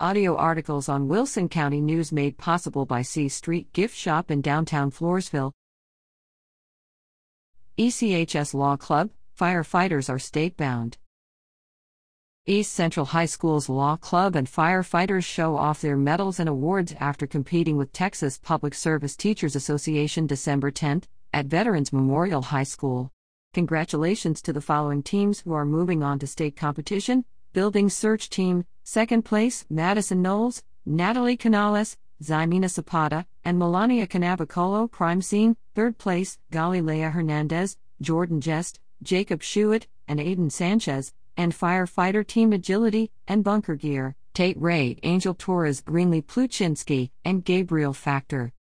Audio articles on Wilson County News made possible by C Street Gift Shop in downtown Floresville. ECHS Law Club Firefighters are state bound. East Central High School's Law Club and firefighters show off their medals and awards after competing with Texas Public Service Teachers Association December 10th at Veterans Memorial High School. Congratulations to the following teams who are moving on to state competition Building Search Team, second place, Madison Knowles, Natalie Canales, Zymina Zapata, and Melania Canavacolo, crime scene, third place, Galilea Hernandez, Jordan Jest, Jacob Schuett, and Aiden Sanchez, and firefighter team agility and bunker gear, Tate Ray, Angel Torres, Greenlee Pluchinski, and Gabriel Factor.